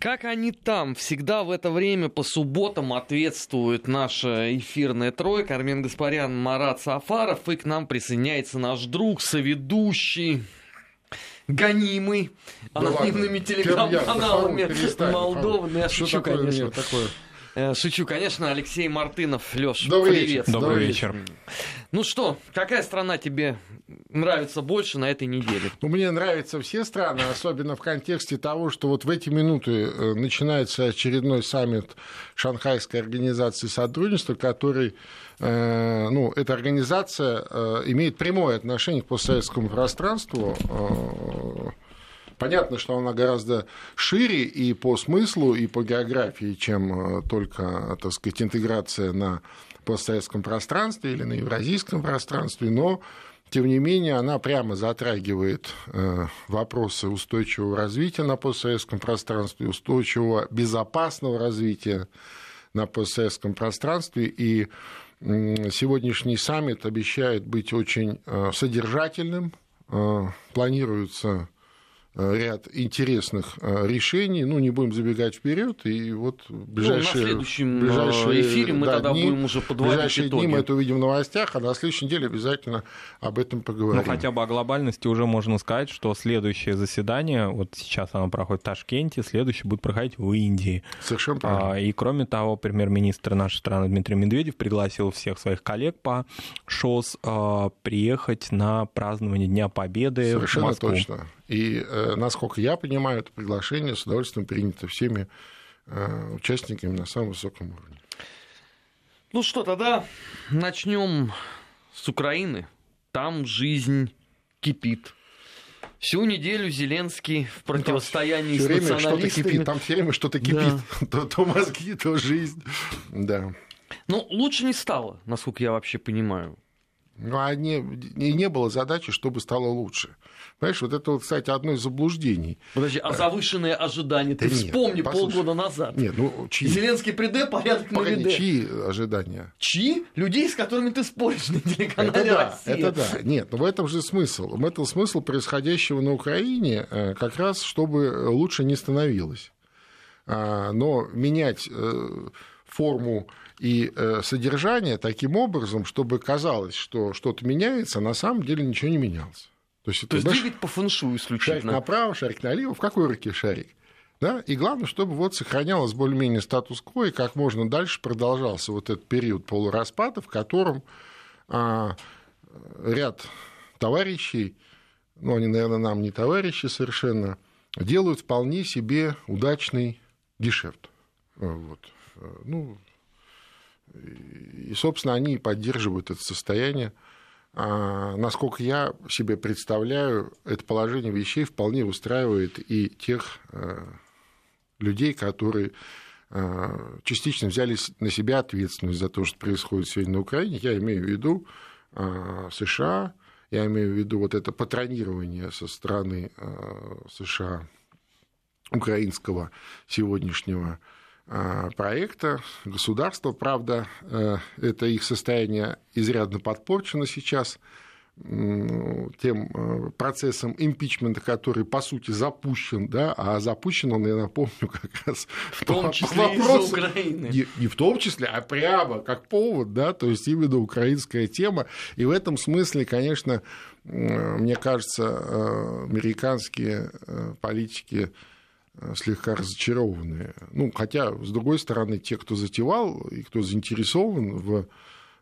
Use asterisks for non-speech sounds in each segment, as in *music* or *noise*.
Как они там? Всегда в это время по субботам ответствует наша эфирная тройка. Армен Гаспарян, Марат Сафаров. И к нам присоединяется наш друг, соведущий, гонимый анонимными телеграм-каналами Молдовы. Ну, Я шучу, конечно. такое? Э, Шучу, конечно, Алексей Мартынов. Леш, Добрый привет. вечер. Добрый Добрый вечер. Ну что, какая страна тебе нравится больше на этой неделе? Ну, мне нравятся все страны, особенно в контексте того, что вот в эти минуты э, начинается очередной саммит Шанхайской организации сотрудничества, который, э, ну, эта организация э, имеет прямое отношение к постсоветскому пространству. Понятно, что она гораздо шире и по смыслу, и по географии, чем э, только, так сказать, интеграция на постсоветском пространстве или на евразийском пространстве, но тем не менее, она прямо затрагивает э, вопросы устойчивого развития на постсоветском пространстве, устойчивого безопасного развития на постсоветском пространстве. И сегодняшний саммит обещает быть очень э, содержательным. Планируется э, ряд интересных э, решений. Ну, не будем забегать вперед. И вот в ближайшие, ну, на следующем э, ближайшие, эфире мы да, тогда дни- будем уже в подводить ближайшие итоги. дни мы это увидим в новостях, а на следующей неделе обязательно об этом поговорим. Ну, хотя бы о глобальности уже можно сказать, что следующее заседание, вот сейчас оно проходит в Ташкенте, следующее будет проходить в Индии. Совершенно правильно. А, И кроме того, премьер-министр нашей страны Дмитрий Медведев пригласил всех своих коллег по ШОС а, приехать на празднование Дня Победы в Совершенно Москву. точно. И, э, насколько я понимаю, это приглашение с удовольствием принято всеми э, участниками на самом высоком уровне. Ну что, тогда начнем с Украины. Там жизнь кипит. Всю неделю Зеленский в противостоянии Все с время что-то националистами. кипит, там все время что-то кипит. *laughs* То, то мозги, то жизнь. Да. Ну, лучше не стало, насколько я вообще понимаю. Ну, а не, и не было задачи, чтобы стало лучше. Понимаешь, вот это, кстати, одно из заблуждений. Подожди, а завышенные ожидания? Ты Да нет, вспомни послушай. полгода назад. Нет, ну, чьи? Зеленский приде, порядок на виде. чьи ожидания? Чьи? Людей, с которыми ты споришь на телеканале Это да, «Россия». это да. Нет, но в этом же смысл. В этом смысл происходящего на Украине э, как раз, чтобы лучше не становилось. А, Но менять э, форму и э, содержание таким образом, чтобы казалось, что что-то меняется, а на самом деле ничего не менялось. То есть, То есть знаешь, двигать по фэншую шарик исключительно. направо, шарик налево, в какой руке шарик? Да? И главное, чтобы вот сохранялось более-менее статус-кво, и как можно дальше продолжался вот этот период полураспада, в котором а, ряд товарищей, ну, они, наверное, нам не товарищи совершенно, делают вполне себе удачный гешефт. Вот. Ну, и, собственно, они и поддерживают это состояние. А, насколько я себе представляю, это положение вещей вполне устраивает и тех э, людей, которые э, частично взяли на себя ответственность за то, что происходит сегодня на Украине. Я имею в виду э, США, я имею в виду вот это патронирование со стороны э, США украинского сегодняшнего проекта. Государство, правда, э, это их состояние изрядно подпорчено сейчас тем э, процессом импичмента, который, по сути, запущен, да, а запущен он, я напомню, *laughs* как раз В том числе из-за Украины. не, не в том числе, а прямо как повод, да, то есть именно украинская тема. И в этом смысле, конечно, мне кажется, э, американские э, политики э, слегка разочарованные. Ну, хотя, с другой стороны, те, кто затевал и кто заинтересован в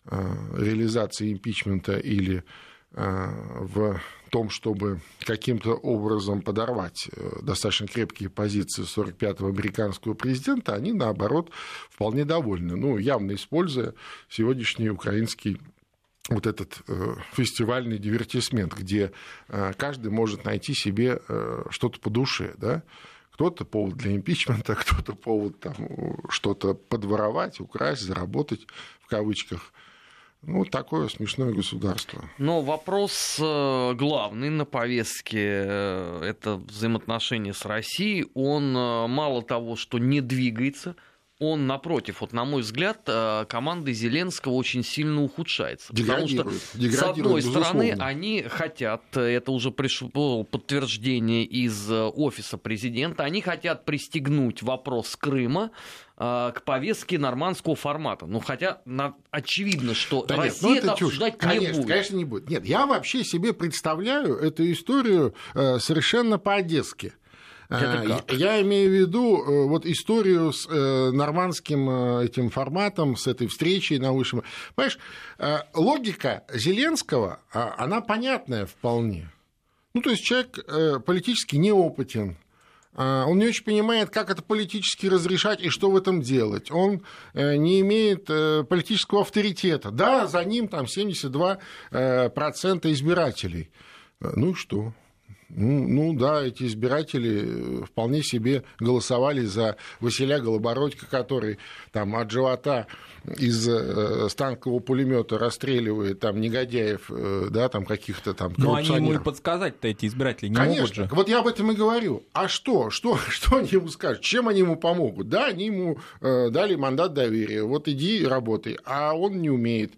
э, реализации импичмента или э, в том, чтобы каким-то образом подорвать э, достаточно крепкие позиции 45-го американского президента, они, наоборот, вполне довольны. Ну, явно используя сегодняшний украинский вот этот фестивальный дивертисмент, где каждый может найти себе что-то по душе, да, кто-то повод для импичмента, *laughs* кто-то повод там, что-то подворовать, украсть, заработать в кавычках. Ну, такое смешное государство. Но вопрос э, главный на повестке э, это взаимоотношения с Россией. Он э, мало того, что не двигается он, напротив, вот на мой взгляд, э, команда Зеленского очень сильно ухудшается. Потому что, с одной стороны, они хотят, это уже пришло подтверждение из э, офиса президента, они хотят пристегнуть вопрос Крыма э, к повестке нормандского формата. Ну, хотя на... очевидно, что да Россия нет, ну, это обсуждать чушь. не конечно, будет. Конечно, не будет. Нет, я вообще себе представляю эту историю совершенно по-одесски. Это как? Я имею в виду э, вот историю с э, нормандским э, этим форматом, с этой встречей на высшем. Понимаешь, логика Зеленского, а, она понятная вполне. Ну, то есть человек политически неопытен, а, он не очень понимает, как это политически разрешать и что в этом делать. Он не имеет политического авторитета. Да, за ним там 72% избирателей. Ну и что? Ну, ну да, эти избиратели э, вполне себе голосовали за Василя Голобородько, который там от живота из э, станкового пулемета расстреливает там негодяев, э, да, там каких-то там Но они ему и подсказать-то эти избиратели не Конечно. могут же. Вот я об этом и говорю. А что? Что, *laughs* что они ему скажут? Чем они ему помогут? Да, они ему э, дали мандат доверия. Вот иди и работай. А он не умеет.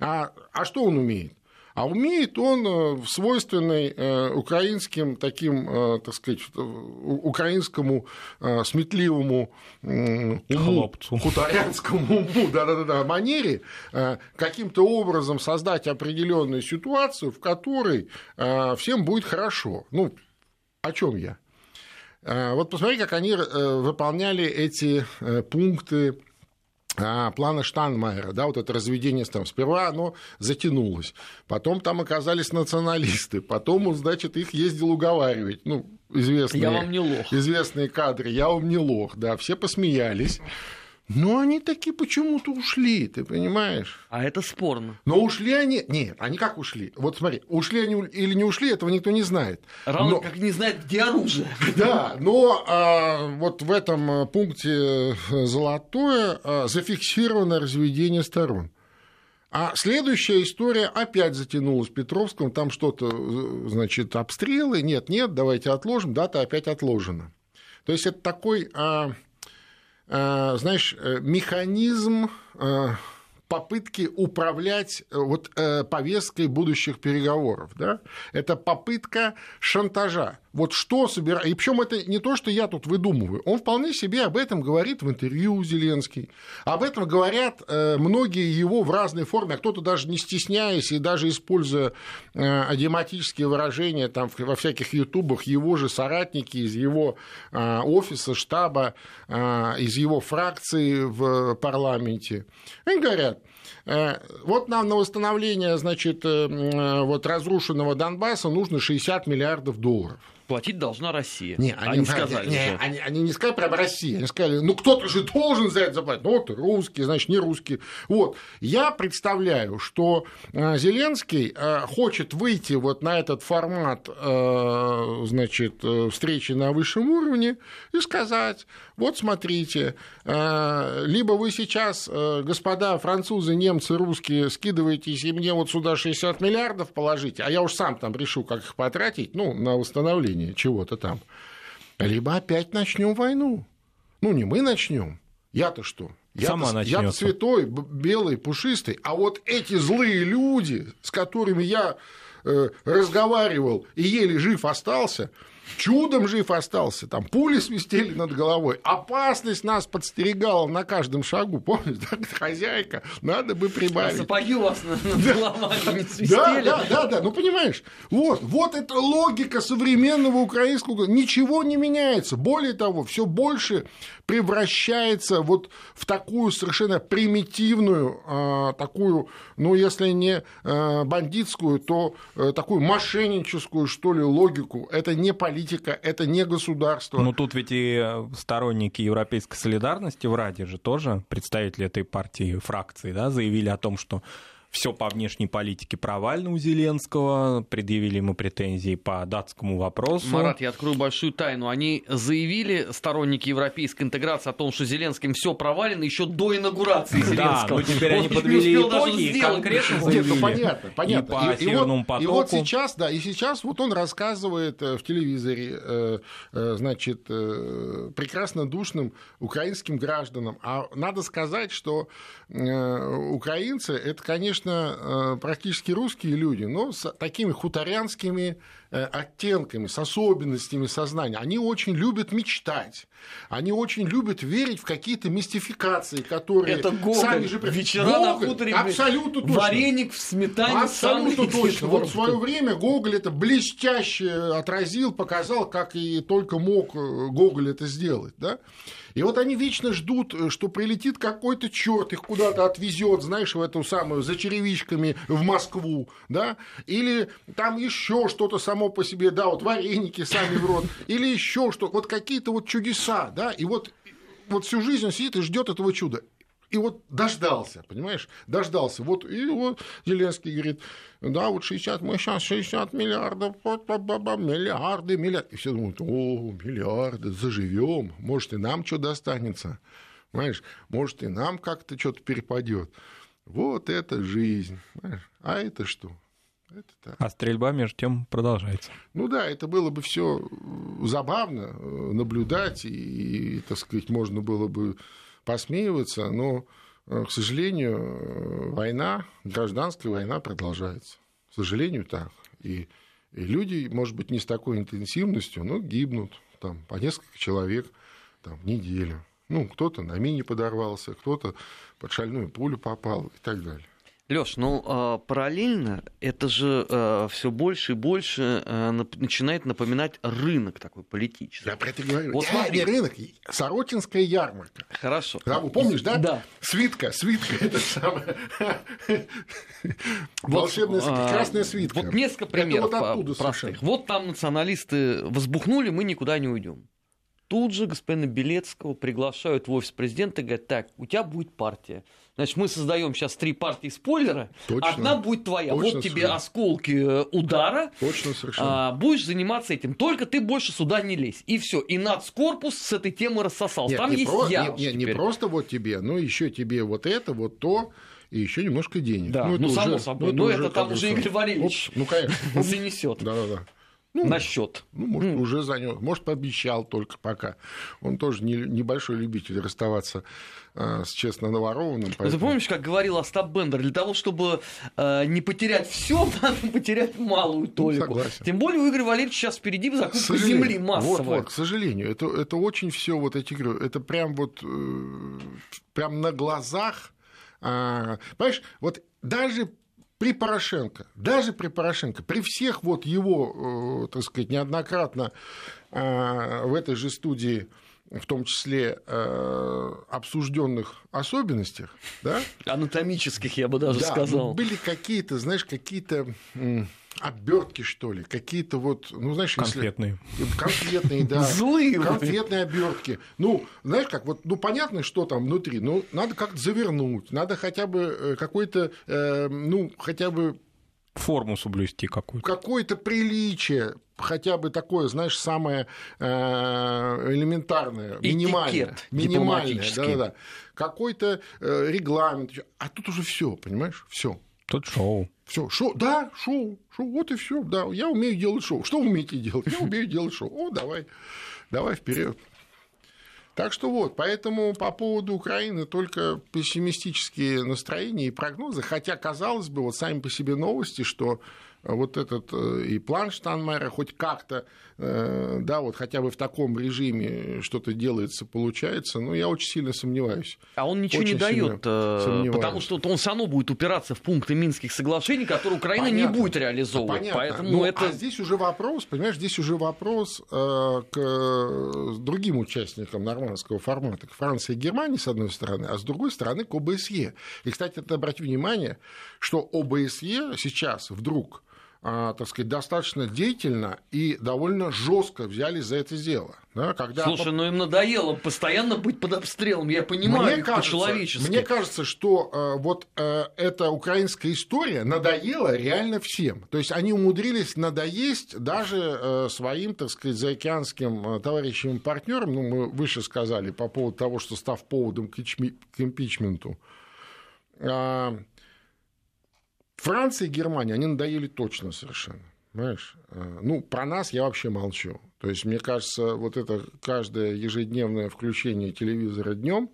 А, а что он умеет? А умеет он э, в свойственной э, украинским таким, э, так сказать, украинскому сметливому уму, хуторянскому уму, да-да-да, манере каким-то образом создать определенную ситуацию, в которой всем будет хорошо. Ну, о чем я? Вот посмотри, как они выполняли эти пункты плана Штанмайера, да, вот это разведение там, сперва оно затянулось, потом там оказались националисты, потом он, значит, их ездил уговаривать, ну, известные, я вам не лох. известные кадры, я вам не лох, да, все посмеялись, но они таки почему-то ушли, ты понимаешь? А это спорно. Но ушли они... Нет, они как ушли? Вот смотри, ушли они или не ушли, этого никто не знает. Равно но... как не знает, где оружие. *laughs* Да, но а, вот в этом а, пункте э, золотое а, зафиксировано разведение сторон. А следующая история опять затянулась в Петровском, там что-то, э, значит, обстрелы, нет, нет, давайте отложим, дата опять отложена. То есть это такой а, Э, знаешь, э, механизм э, попытки управлять вот, повесткой будущих переговоров. Да? Это попытка шантажа. Вот что собирает... И причем это не то, что я тут выдумываю. Он вполне себе об этом говорит в интервью Зеленский. Об этом говорят э, многие его в разной форме, а кто-то даже не стесняясь и даже используя э, адиоматические выражения там, во всяких ютубах, его же соратники из его э, офиса, штаба, из его фракции в парламенте. Они говорят, вот нам на восстановление, значит, вот разрушенного Донбасса нужно 60 миллиардов долларов платить должна Россия. Не, они, они сказали. Не, они, они не сказали прямо Россия, они сказали, ну кто-то же должен за это заплатить. Ну вот русские, значит, не русские. Вот. Я представляю, что э, Зеленский э, хочет выйти вот на этот формат, э, значит, встречи на высшем уровне и сказать, вот смотрите, либо вы сейчас, господа французы, немцы, русские, скидываетесь и мне вот сюда 60 миллиардов положите, а я уж сам там решу, как их потратить, ну, на восстановление восстановления чего-то там, либо опять начнем войну. Ну, не мы начнем. Я-то что? Я-то, я святой, белый, пушистый. А вот эти злые люди, с которыми я э, разговаривал и еле жив остался, чудом жив остался, там пули свистели над головой, опасность нас подстерегала на каждом шагу, помнишь, да, *laughs* хозяйка, надо бы прибавить. А сапоги у вас над головами свистели. Да, да, да, да, ну понимаешь, вот, вот эта логика современного украинского, ничего не меняется, более того, все больше превращается вот в такую совершенно примитивную, а, такую, ну, если не а, бандитскую, то а, такую мошенническую, что ли, логику. Это не политика, это не государство. Ну, тут ведь и сторонники европейской солидарности в Раде же тоже, представители этой партии, фракции, да, заявили о том, что все по внешней политике провально у Зеленского, предъявили ему претензии по датскому вопросу. Марат, я открою большую тайну. Они заявили, сторонники европейской интеграции, о том, что Зеленским все провалено еще до инаугурации Зеленского. Да, но теперь они подвели итоги и конкретно заявили. Нет, ну понятно, понятно. И по и, вот, потоку. и вот сейчас, да, и сейчас вот он рассказывает э, в телевизоре, э, э, значит, прекрасно душным украинским гражданам. А надо сказать, что украинцы это, конечно, э, практически русские люди, но с такими хуторянскими оттенками, с особенностями сознания. Они очень любят мечтать, они очень любят верить в какие-то мистификации, которые Это Гоголь. сами же... Вечера на Гоголь, хуторе, блин. Абсолютно точно. Вареник в сметане. Абсолютно точно. *laughs* Вот в свое время Гоголь это блестяще отразил, показал, как и только мог э, Гоголь это сделать. Да? И вот они вечно ждут, э, что прилетит какой-то черт, их куда-то отвезет, знаешь, в эту самую за черевичками в Москву, да, или там еще что-то само по себе, да, вот вареники сами в рот, или еще что, вот какие-то вот чудеса, да, и вот, вот всю жизнь он сидит и ждет этого чуда. И вот дождался, понимаешь, дождался. Вот, и вот Зеленский говорит, да, вот 60, мы сейчас 60 миллиардов, вот, ба- миллиарды, миллиарды. И все думают, о, миллиарды, заживем, может, и нам что достанется, понимаешь, может, и нам как-то что-то перепадет. Вот это жизнь, понимаешь? а это что? Это так. А стрельба, между тем, продолжается. Ну да, это было бы все забавно э, наблюдать, и, и, так сказать, можно было бы посмеиваться, но, э, к сожалению, э, война, гражданская война продолжается. К сожалению, так. И, и люди, может быть, не с такой интенсивностью, но гибнут там, по несколько человек там, в неделю. Ну, кто-то на мине подорвался, кто-то под шальную пулю попал и так далее. Леш, ну а, параллельно это же все больше и больше а, начинает напоминать рынок такой политический. Я про это говорю. Вот Я смотри. рынок, Сорокинская ярмарка. Хорошо. Да, помнишь, да? Да. Свитка, свитка, *laughs* это самое. Волшебная свитка, а, красная свитка. Вот несколько Это примеров вот оттуда по- простых. совершенно. Вот там националисты возбухнули, мы никуда не уйдем. Тут же господина Белецкого приглашают в офис президента и говорят, так, у тебя будет партия. Значит, мы создаем сейчас три партии спойлера, Точно. одна будет твоя. Точно вот тебе совершенно. осколки э, удара, Точно совершенно. а, будешь заниматься этим. Только ты больше сюда не лезь. И все. И нацкорпус с этой темы рассосался. Нет, там не, есть про- я. не- уж не- просто вот тебе, но еще тебе вот это, вот то, и еще немножко денег. Да, это ну, само уже- собой. Но это как там уже Игорь Валерьевич Оп, Ну, конечно. *laughs* занесет Да-да-да. на счет. Ну, может, уже занес, может, пообещал только пока. Он тоже не, небольшой любитель расставаться а, с честно наворованным. Ты поэтому- помнишь, как говорил Остап Бендер, для того, чтобы э, не потерять все, *laughs* надо потерять малую толику. Ну, согласен. Тем более у Игоря Валерьевича сейчас впереди закупка земли массовая. Вот, вот, к сожалению, это, это очень все вот эти игры, это прям вот э, прям на глазах. а, понимаешь, вот даже при Порошенко, даже при Порошенко, при всех вот его, э, так сказать, неоднократно а, в этой же студии в том числе э, обсужденных особенностях, да, Анатомических, я бы даже да, сказал. ну, были какие-то, знаешь, какие-то обертки, что ли, какие-то вот, ну, знаешь, если- Конфетные. Конфетные, да. *laughs* Злые. Конфетные обертки. Ну, знаешь, как вот, ну, понятно, что там внутри, но надо как-то завернуть, надо хотя бы э, какой-то, э, ну, хотя бы Форму соблюсти какую-то. какое-то приличие, хотя бы такое, знаешь, самое э, элементарное, минимальное. Этикет Минимальное, да-да-да. Какой-то э, регламент. А тут уже все, понимаешь, все. Тут шоу. Все, шоу, да, шоу, шоу, вот и все, да, я умею делать шоу. Что вы умеете делать? Я умею делать шоу. О, давай, давай вперед. Так что вот, поэтому по поводу Украины только пессимистические настроения и прогнозы, хотя, казалось бы, вот сами по себе новости, что вот этот э, и план Штанмайера хоть как-то, э, да, вот хотя бы в таком режиме что-то делается, получается, но я очень сильно сомневаюсь. А он ничего не Очень сильно дает, э, потому что он равно будет упираться в пункты Минских соглашений, которые Украина Понятно. не будет реализовывать. Понятно. Поэтому Ну, это А здесь уже вопрос, понимаешь, здесь уже вопрос э, к другим участникам нормандского формата, к Франции и Германии, с одной стороны, а с другой стороны к ОБСЕ. И, кстати, это обрати внимание, что ОБСЕ сейчас вдруг а, так сказать, достаточно деятельно и довольно жестко взялись за это дело. Да, когда... Слушай, ну им надоело постоянно быть под обстрелом, я понимаю, мне кажется, по-человечески. Мне кажется, что э, вот э, эта украинская история надоела реально всем. То есть они умудрились надоесть даже э, своим, так сказать, заокеанским э, товарищам и партнерам, ну, мы выше сказали по поводу того, что став поводом к, к импичменту, э, Франция и Германия, они надоели точно совершенно. Понимаешь? Э, ну, про нас я вообще молчу. То есть, мне кажется, вот это каждое ежедневное включение телевизора днем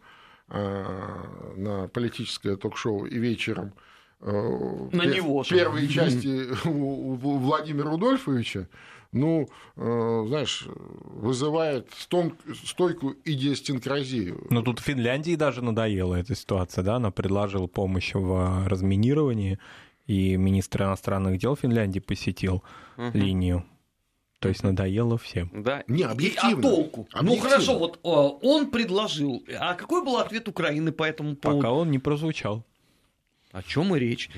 э, на политическое ток-шоу и вечером э, на пер- него первые части у Владимира Рудольфовича, ну, знаешь, вызывает стон, стойкую идиостинкразию. Но тут Финляндии даже надоела эта ситуация, да, она предложила помощь в разминировании, и министр иностранных дел Финляндии посетил угу. линию. То есть надоело всем. Да. Не, объективно. И, а толку? Ну, объективно. Ну хорошо, вот он предложил. А какой был ответ Украины по этому поводу? Пока он не прозвучал. О чем и речь?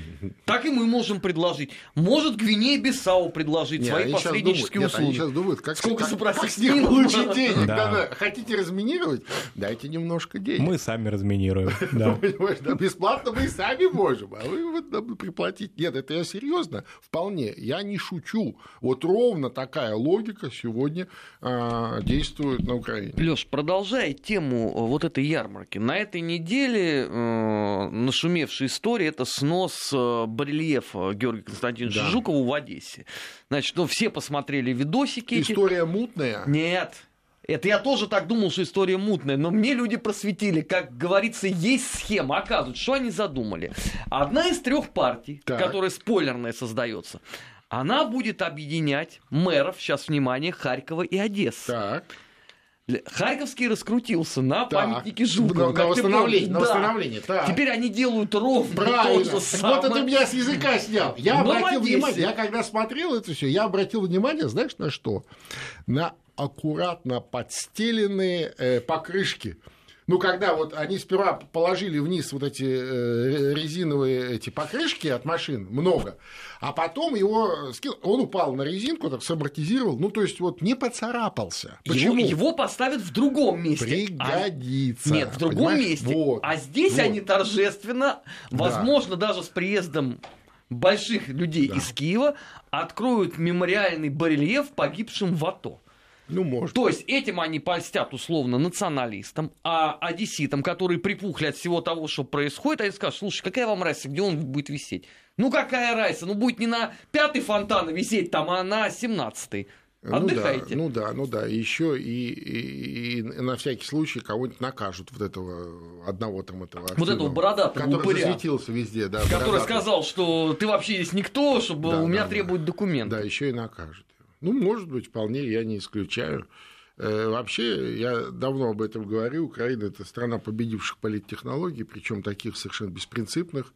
Так и мы можем предложить. Может, Гвинея Бисау предложить Нет, свои посреднические думают, услуги. Нет, они сейчас думают, как, Сколько как, как с них получить денег. Да. Да, Хотите разминировать? Дайте немножко денег. Мы сами разминируем. *laughs* Да. бесплатно мы и сами можем, а вы вот нам приплатить. Нет, это я серьезно, вполне. Я не шучу. Вот ровно такая логика сегодня а, действует на Украине. Леш, продолжая тему вот этой ярмарки. На этой неделе э, нашумевшая история это снос э, барельефа Георгия Константиновича да. Жукова в Одессе. Значит, ну, все посмотрели видосики. История эти... мутная? Нет. Это я тоже так думал, что история мутная, но мне люди просветили, как говорится, есть схема. Оказывается, что они задумали? Одна из трех партий, так. которая спойлерная создается, она будет объединять мэров, сейчас внимание, Харькова и Одессы. Так. Харьковский раскрутился на так. памятнике Жукова. На, на восстановление. На восстановление. Так. Теперь они делают ровно Правильно. то же самое. Вот это меня с языка снял. Я Но обратил внимание, я когда смотрел это все, я обратил внимание, знаешь, на что? На аккуратно подстеленные э, покрышки ну, когда вот они сперва положили вниз вот эти э, резиновые эти покрышки от машин, много, а потом его скинул, он упал на резинку, так самортизировал, ну, то есть вот не поцарапался. Почему? Его, его поставят в другом месте. Пригодится. А... Нет, в другом понимаешь? месте. Вот, а здесь вот. они торжественно, возможно, да. даже с приездом больших людей да. из Киева, откроют мемориальный барельеф погибшим в АТО. Ну, может. То есть этим они польстят условно националистам, а одесситам, которые припухли от всего того, что происходит, они скажут, слушай, какая вам разница, где он будет висеть? Ну какая разница? Ну будет не на пятый фонтан висеть там, а на семнадцатый. Отдыхайте. Ну да, ну да, ну да. Еще и, и, и на всякий случай кого-нибудь накажут вот этого одного там этого активного, Вот этого бородатого Который упыря, засветился везде, да. Который бородатый. сказал, что ты вообще здесь никто, чтобы да, у меня да, требуют да. документы. Да, еще и накажут. Ну, может быть, вполне, я не исключаю. Э, вообще, я давно об этом говорю, Украина – это страна победивших политтехнологий, причем таких совершенно беспринципных,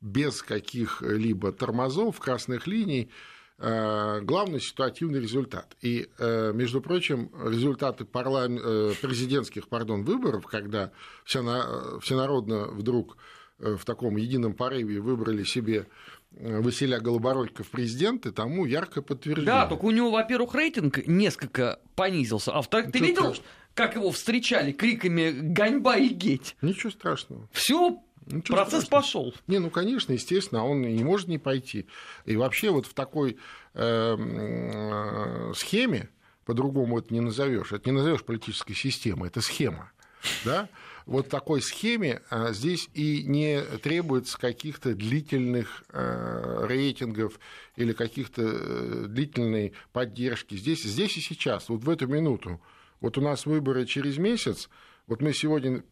без каких-либо тормозов, красных линий. Э, главный ситуативный результат. И, э, между прочим, результаты парлам... президентских пардон, выборов, когда всенародно вдруг в таком едином порыве выбрали себе Василия Голобородько в президенты тому ярко подтверждение. Да, только у него, во-первых, рейтинг несколько понизился, а во-вторых, ты видел, страшного. как его встречали криками «Ганьба и геть»? Ничего страшного. Все, Процесс пошел. Не, ну, конечно, естественно, он не может не пойти. И вообще вот в такой э, э, схеме, по-другому это не назовешь, это не назовешь политической системой, это схема. Да? Вот такой схеме а, здесь и не требуется каких-то длительных а, рейтингов или каких-то э, длительной поддержки. Здесь, здесь и сейчас, вот в эту минуту. Вот у нас выборы через месяц, вот мы сегодня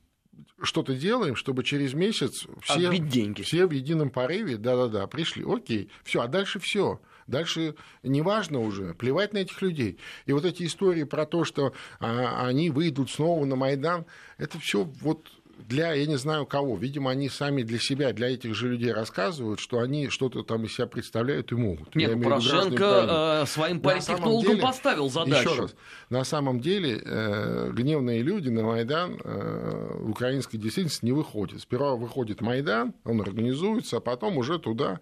что-то делаем, чтобы через месяц все, деньги. все в едином порыве, да-да-да, пришли, окей, все, а дальше все. Дальше неважно уже, плевать на этих людей. И вот эти истории про то, что а, они выйдут снова на Майдан, это все вот для, я не знаю кого, видимо, они сами для себя, для этих же людей рассказывают, что они что-то там из себя представляют и могут. Нет, Порошенко э, своим политтехнологам поставил задачу. Еще раз, на самом деле э, гневные люди на Майдан э, в украинской действительности не выходят. Сперва выходит Майдан, он организуется, а потом уже туда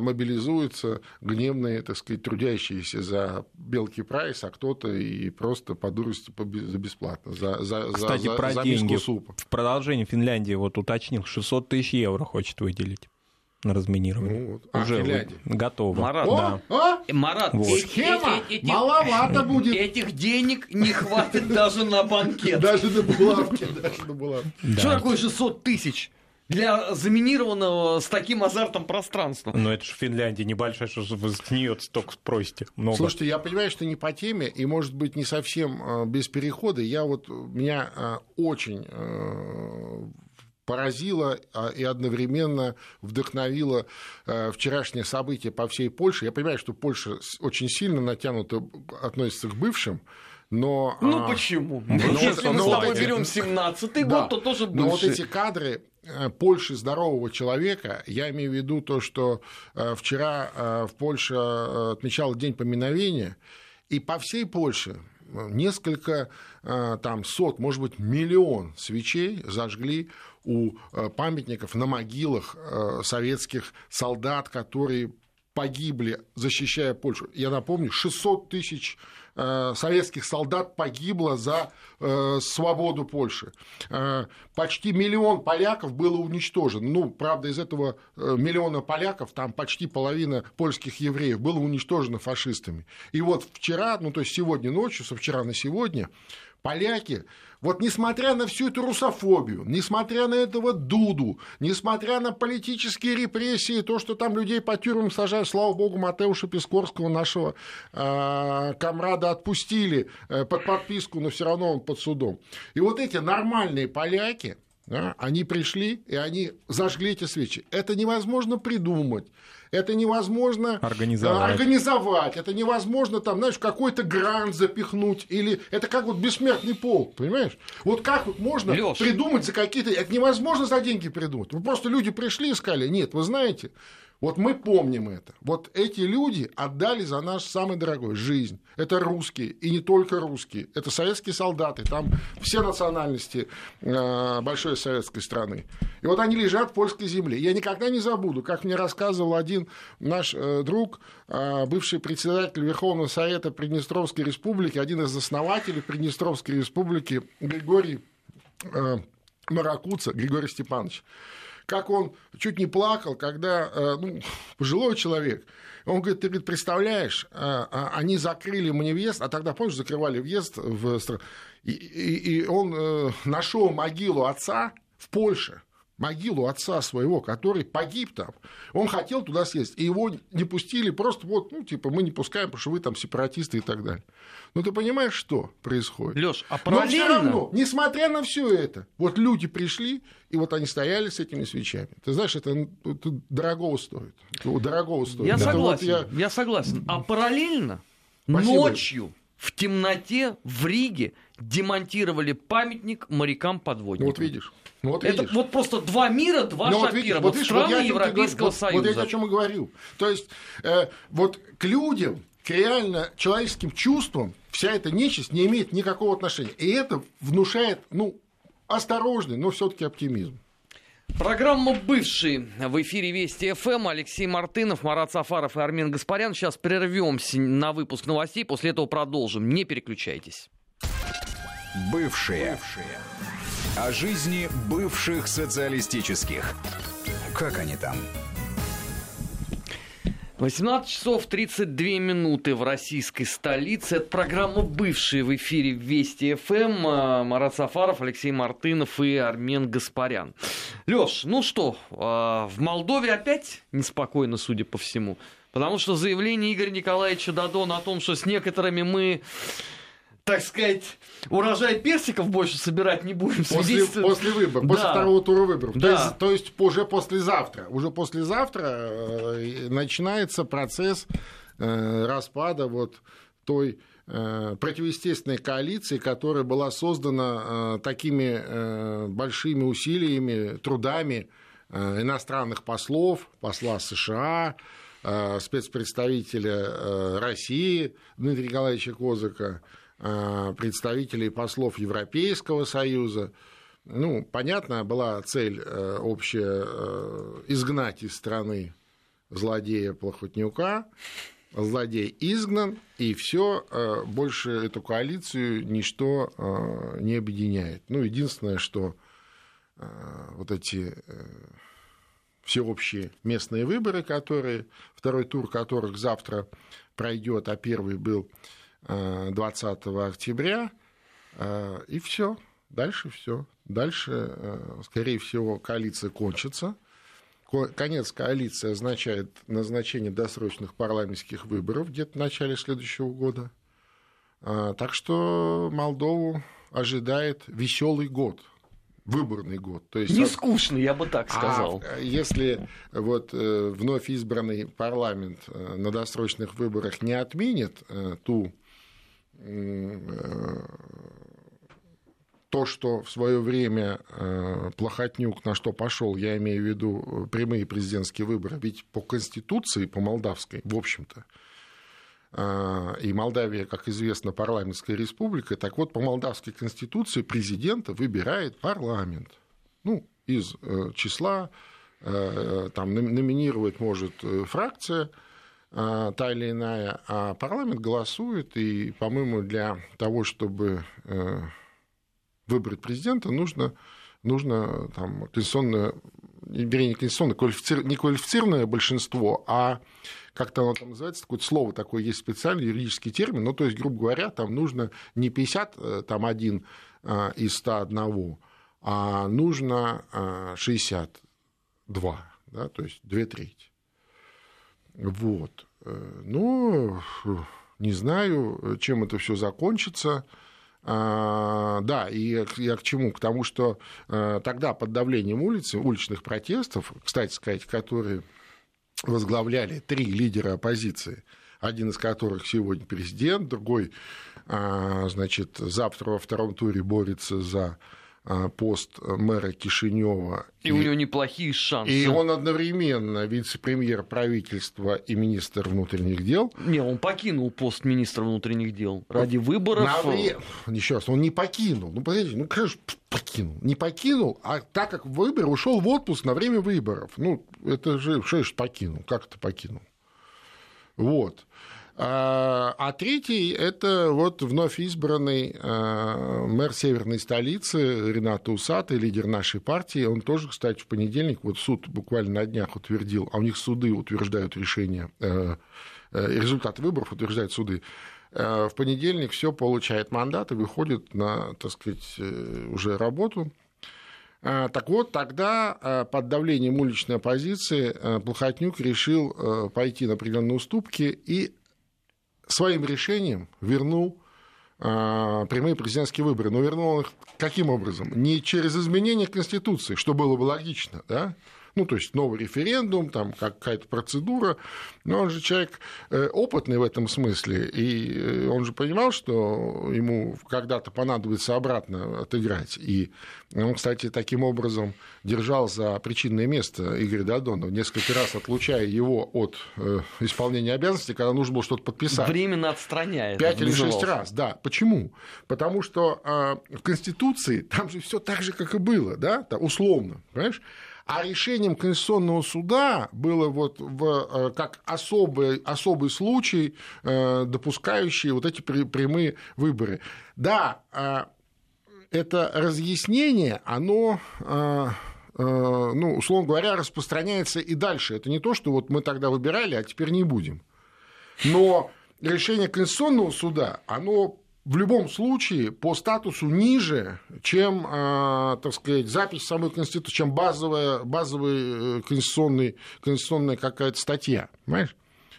мобилизуются гневные, так сказать, трудящиеся за белки прайс, а кто-то и просто по дурости за бесплатно, за, за, Кстати, за, про за деньги. супа. В продолжении Финляндии вот уточнил, 600 тысяч евро хочет выделить на разминирование. Ну, вот. А, Уже Финляндия. готово. Марат, да. О, о, Э, Марат, Вот. э- Схема э- этих- маловато будет. Этих денег не хватит даже на банкет. Даже на булавке, даже на булавке. Что Да. такое 600 тысяч для заминированного с таким азартом пространства? Но это же Финляндия небольшая, что вы с нее столько спросите. Много. Слушайте, я понимаю, что не по теме, и, может быть, не совсем э, без перехода. Я вот, меня э, очень э, поразило а, и одновременно вдохновило э, вчерашнее событие по всей Польше. Я понимаю, что Польша очень сильно натянуто относится к бывшим, но... Ну а, почему? ну, Если мы ну, с тобой берем 17-й Да. год, то тоже Но вот бывший. эти кадры э, Польши здорового человека, я имею в виду то, что э, вчера э, в Польше э, отмечал День поминовения, и по всей Польше э, несколько э, там сот, может быть, миллион свечей зажгли у э, памятников на могилах э, советских солдат, которые погибли, защищая Польшу. Я напомню, 600 тысяч э, советских солдат погибло за э, свободу Польши. Э, почти миллион поляков было уничтожено. Ну, правда, из этого э, миллиона поляков там почти половина польских евреев было уничтожено фашистами. И вот вчера, ну то есть сегодня ночью, со вчера на сегодня, поляки, вот несмотря на всю эту русофобию, несмотря на этого Дуду, несмотря на политические репрессии, то, что там людей по тюрьмам сажают, слава богу, Матеуша Пискорского, нашего э, комрада, отпустили э, под подписку, но все равно он под судом. И вот эти нормальные поляки, да, они пришли и они зажгли эти свечи. Это невозможно придумать. Это невозможно Организовать. э, организовать. Это невозможно там, знаешь, в какой-то грант запихнуть. Или это как вот бессмертный полк, понимаешь? Вот как вот можно Лёш. придумать за какие-то... Это невозможно за деньги придумать. Вы просто люди пришли и сказали, нет, вы знаете, вот мы помним это. Вот эти люди отдали за наш самый дорогой жизнь. Это русские, и не только русские. Это советские солдаты, там все национальности э, большой советской страны. И вот они лежат в польской земле. Я никогда не забуду, как мне рассказывал один наш э, друг, э, бывший председатель Верховного Совета Приднестровской Республики, один из основателей Приднестровской Республики, Григорий Маракуца, Григорий Степанович как он чуть не плакал, когда э, ну, пожилой человек, он говорит, ты говорит, представляешь, э, э, они закрыли мне въезд, а тогда, помнишь, закрывали въезд в и, и, и он нашел могилу отца в Польше, могилу отца своего, который погиб там. Он хотел туда съездить, и его не пустили, просто вот, ну, типа, мы не пускаем, потому что вы там сепаратисты и так далее. Ну, ты понимаешь, что происходит? Лёш, а Но все параллельно... равно, несмотря на все это, вот люди пришли, и вот они стояли с этими свечами. Ты знаешь, это, это дорогого стоит. Дорогого стоит. Я Это вот согласен, я- я... согласен. А параллельно Спасибо. ночью в темноте в Риге демонтировали памятник морякам-подводникам. Вот видишь. Ну, вот Это видишь. вот просто два мира, два Ну, вот шапира. видишь, вот вот видишь, страны вот я Европейского. Вот- Союза. Вот я о чем и говорю. То есть, э, вот к людям, к реально человеческим чувствам вся эта нечисть не имеет никакого отношения. И это внушает, ну, осторожный, но все-таки оптимизм. Программа «Бывший» в эфире Вести ФМ. Алексей Мартынов, Марат Сафаров и Армен Гаспарян. Сейчас прервемся на выпуск новостей, после этого продолжим. Не переключайтесь. Бывшие. О жизни бывших социалистических. Как они там? 18 часов 32 минуты в российской столице. Это программа «Бывшие» в эфире Вести ФМ. А, Марат Сафаров, Алексей Мартынов и Армен Гаспарян. Леш, ну что, а, в Молдове опять неспокойно, судя по всему. Потому что заявление Игоря Николаевича Дадона о том, что с некоторыми мы так сказать, урожай персиков больше собирать не будем. После, после выборов, после Да. второго тура выборов. Да. То, есть, то есть уже послезавтра. Уже послезавтра э, начинается процесс э, распада вот той э, противоестественной коалиции, которая была создана такими большими усилиями, трудами иностранных послов, посла США, спецпредставителя России Дмитрия Николаевича Козыка, представителей послов Европейского Союза. Ну, понятно, была цель э, общая э, изгнать из страны злодея Плохотнюка, злодей изгнан, и все, э, больше эту коалицию ничто э, не объединяет. Ну, единственное, что э, вот эти всеобщие местные выборы, которые, второй тур которых завтра пройдет, а первый был 20 октября, и все. Дальше все. Дальше, скорее всего, коалиция кончится – Конец коалиции означает назначение досрочных парламентских выборов где-то в начале следующего года. Так что Молдову ожидает веселый год выборный год. То есть, не скучный, я бы так а сказал. А если вот э, вновь избранный парламент э, на досрочных выборах не отменит э, ту то, что в свое время э, Плохотнюк на что пошел, я имею в виду э, прямые президентские выборы, ведь по Конституции, по молдавской, в общем-то, э, и Молдавия, как известно, парламентская республика, так вот, по молдавской конституции президента выбирает парламент. Ну, из числа, там номинировать может фракция, та или иная, а парламент голосует, и, по-моему, для того, чтобы выбрать президента, нужно, нужно там, конституционное, вернее, не конституционное, квалифицир... не квалифицированное большинство, а как-то оно там называется, такое слово такое есть специальный юридический термин, ну, то есть, грубо говоря, там нужно не 50, э, там, один э, из 101, а нужно 62, э, да, то есть две трети. Вот. Ну, не знаю, чем это все закончится. А, да, и я к чему? К тому, что э, тогда под давлением улицы, уличных протестов, кстати сказать, которые возглавляли три лидера оппозиции, один из которых сегодня президент, другой, а, значит, завтра во втором туре борется за а, пост мэра Кишинева. И, и у него неплохие шансы. И он одновременно вице-премьер правительства и министр внутренних дел. Не, он покинул пост министра внутренних дел ради выборов. На... Еще раз, он не покинул. Ну, подождите, ну, конечно, покинул. Не покинул, а так как выбор ушел в отпуск на время выборов. Ну, это же, что ж покинул? Как это покинул? Вот. А, а третий – это вот вновь избранный а, мэр северной столицы Рената Усатый, лидер нашей партии. Он тоже, кстати, в понедельник, вот суд буквально на днях утвердил, а у них суды утверждают решения, э, э, результаты выборов утверждают суды, э, в понедельник все получает мандат и выходит на, так сказать, уже работу. Так вот, тогда под давлением уличной оппозиции Плохотнюк решил пойти на определенные уступки и своим решением вернул а, прямые президентские выборы. Но вернул их каким образом? Не через изменение Конституции, что было бы логично, да? Ну, то есть новый референдум, там какая-то процедура, но он же человек э, опытный в этом смысле, и э, он же понимал, что ему когда-то понадобится обратно отыграть, и он, кстати, таким образом держал за причинное место Игоря Дадонова, несколько раз отлучая его от э, исполнения обязанностей, когда нужно было что-то подписать. Временно отстраняет. Пять или шесть раз, да. Почему? Потому что в Конституции там же все так же, как и было, да, условно, понимаешь? А решением Конституционного суда было вот в, э, как особый, особый случай, э, допускающий вот эти прямые выборы. Да, э, это разъяснение, оно ну, условно говоря, распространяется и дальше. Это не то, что вот мы тогда выбирали, а теперь не будем. Но решение Конституционного суда, оно в любом случае по статусу ниже, чем, а, так сказать, запись самой Конституции, чем базовая, базовая э, конституционная, конституционная какая-то статья. Понимаешь?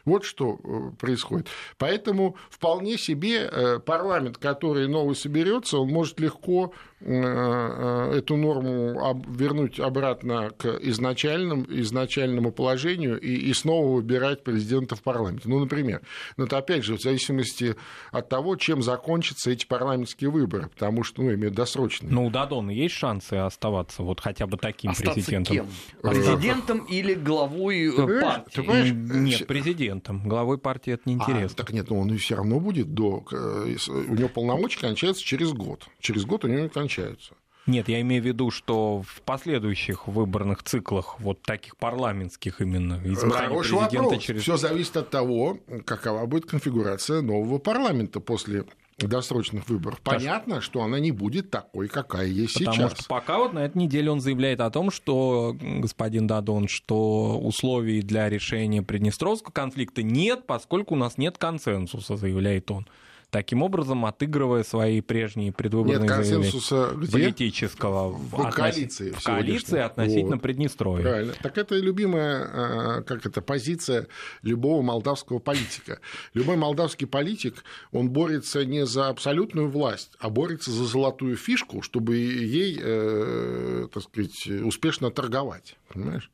Вот что э, происходит. Поэтому вполне себе э, парламент, который новый соберется, он может легко э, эту норму вернуть обратно к изначальному, изначальному положению и, и снова выбирать президента в парламенте. Ну, например, но это опять же в зависимости от того, чем закончатся эти парламентские выборы, потому что, ну, имеют досрочные. Ну, у Дадона есть шансы оставаться вот хотя бы таким Остаться президентом? Кем? Президентом или главой партии? Ты понимаешь? Нет, президентом президентом. Главой партии это неинтересно. А, так нет, но ну, он все равно будет до... У него полномочия кончаются через год. Через год у него кончаются. Нет, я имею в виду, что в последующих выборных циклах, вот таких парламентских именно, избрания Хороший президента вопрос. через... Все зависит от того, какова будет конфигурация нового парламента после досрочных выборов. Понятно, что она не будет такой, какая есть Потому сейчас. что пока вот на этой неделе он заявляет о том, что, господин Дадон, что условий для решения Приднестровского конфликта нет, поскольку у нас нет консенсуса, заявляет он. Таким образом, отыгрывая свои прежние предвыборные Нет консенсуса где? политического В относи- коалиции в коалиции относительно Вот. Приднестровья. Правильно. Так это любимая, э, как это, позиция любого молдавского политика. Любой молдавский политик, он борется не за абсолютную власть, а борется за золотую фишку, чтобы ей, э, так сказать, успешно торговать. Понимаешь?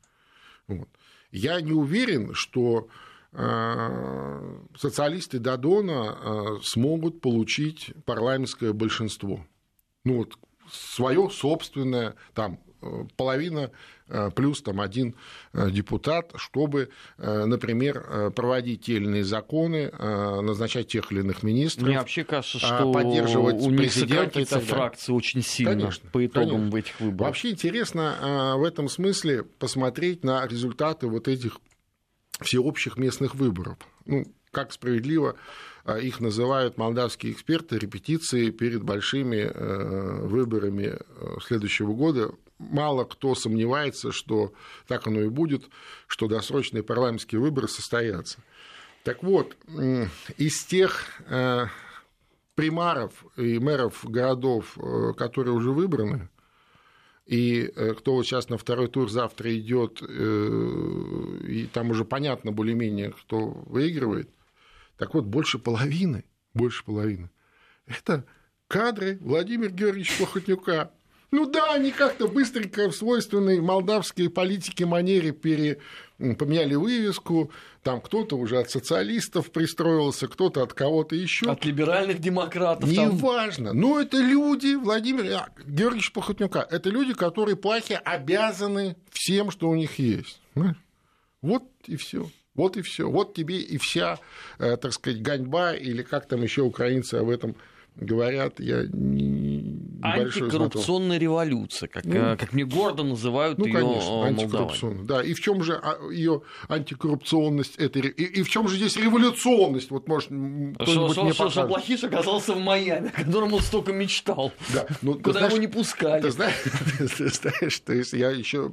Вот. Я не уверен, что социалисты Дадона э, смогут получить парламентское большинство. Ну вот свое собственное, там э, половина э, плюс там один э, депутат, чтобы, э, например, э, проводить те или иные законы, э, назначать тех или иных министров. Мне вообще кажется, что поддерживать у них сократится фракция очень сильно Конечно, по итогам конечно. этих выборах. Вообще интересно э, в этом смысле посмотреть на результаты вот этих всеобщих местных выборов. Ну, как справедливо э, их называют молдавские эксперты, репетиции перед большими э, выборами э, следующего года. Мало кто сомневается, что так оно и будет, что досрочные парламентские выборы состоятся. Так вот, из тех э, примаров и мэров городов, которые уже выбраны, и э, кто вот сейчас на второй тур завтра идет, э, и там уже понятно более-менее, кто выигрывает, так вот, больше половины, больше половины, это кадры Владимира Георгиевича Плохотнюка. Ну да, они как-то быстренько в свойственной молдавской политике манере пере... поменяли вывеску, там кто-то уже от социалистов пристроился, кто-то от кого-то еще. От либеральных демократов. там. Неважно. Но это люди, Владимир а, Георгиевич Плохотнюка, это люди, которые плахи обязаны всем, что у них есть. Понимаешь? Вот и все. Вот и все. Вот тебе и вся, э, так сказать, ганьба, или как там еще украинцы об этом говорят, я не. Антикоррупционная революция, как, Ну, э, как мне гордо называют Ну, ее конечно, молдаване. антикоррупционная. Да, и в чем же ее антикоррупционность этой, и, и в чем же здесь революционность? Вот, может, кто-нибудь мне что. Блохиш оказался в Майами, о котором он столько мечтал. Да, ну, Куда знаешь, его не пускали. Ты знаешь, *laughs* ты знаешь, то есть я еще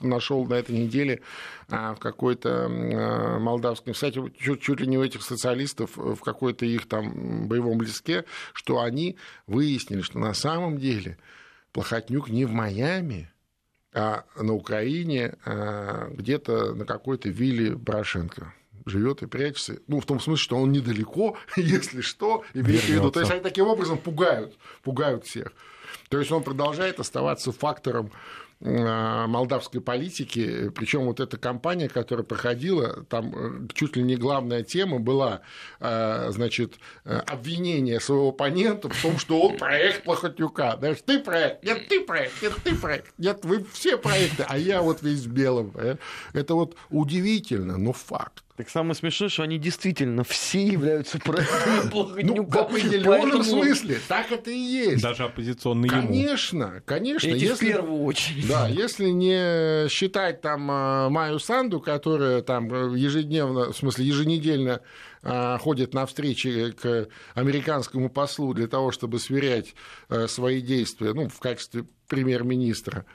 нашел на этой неделе а, в какой-то а, молдавском, кстати, чуть, чуть ли не у этих социалистов э, в какой-то их там боевом листке, что они выяснили, что на самом деле Плохотнюк не в Майами, а на Украине а, где-то на какой-то вилле Порошенко живет и прячется. Ну, в том смысле, что он недалеко, *laughs* если что, имеется в виду. То есть они таким образом пугают, пугают всех. То есть он продолжает оставаться фактором молдавской политики, причем вот эта кампания, которая проходила, там э, чуть ли не главная тема была, э, значит, э, обвинение своего оппонента в том, что он проект Плохотнюка. Знаешь, ты проект, нет, ты проект, нет, ты проект, нет, вы все проекты, а я вот весь в. Это вот удивительно, но факт. Так самое смешное, что они действительно все являются проектами Ну, в определенном смысле, так это и есть. Даже оппозиционный ему. Конечно, конечно. Эти в если- первую очередь. Да, если не считать там э, Майю Санду, которая там э, ежедневно, в смысле еженедельно э, ходит на встречи к американскому послу для того, чтобы сверять э, свои действия, ну, в качестве премьер-министра,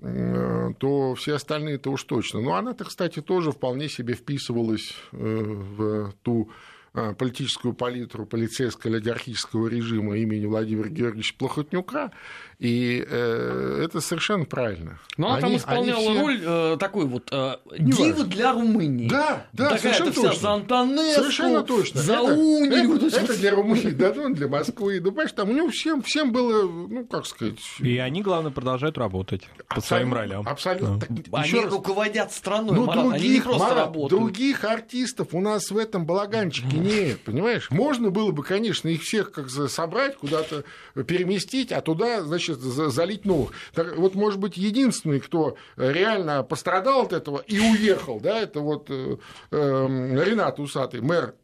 то все остальные-то уж точно. Но она-то, кстати, тоже вполне себе вписывалась э, в ту э, политическую палитру полицейско-олигархического режима имени Владимира Георгиевича Плохотнюка, и э, это совершенно правильно. Но она там Они- исполняла они все- роль э, такой вот э, важно. для Румынии. Да, да, Такая совершенно вся точно. за Антонеску, Совершенно точно. за это, унию. это- это для Румынии, да, ну, для Москвы. Ну, понимаешь, там у него всем, всем было, ну, как сказать... И они, главное, продолжают работать по своим ролям. Абсолютно. Да. Так, Они еще раз, руководят страной, Ну, Марат, они не других, просто Марат, работают. других артистов у нас в этом балаганчике *laughs* нет, понимаешь? Можно было бы, конечно, их всех как собрать, куда-то переместить, а туда, значит, за- залить новых. Так, вот, может быть, единственный, кто реально пострадал от этого и уехал, да, это вот э, э, Ренат Усатый, мэр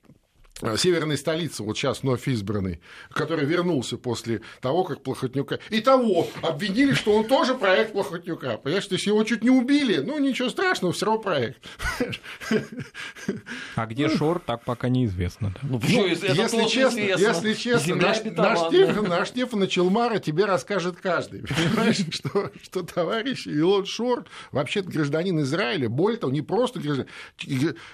северной столицы, вот сейчас вновь избранный, который вернулся после того, как Плохотнюка... И того обвинили, что он тоже проект Плохотнюка. Понимаешь, то есть его чуть не убили, ну ничего страшного, все равно проект. *laughs* А где Шор, так пока неизвестно. Ну, ну, если, честно, если честно, наш, наш, Штефан, наш Штефан Челмара тебе расскажет каждый. *laughs* Понимаешь, что, что товарищ Илон Шор вообще-то гражданин Израиля, более того, не просто гражданин,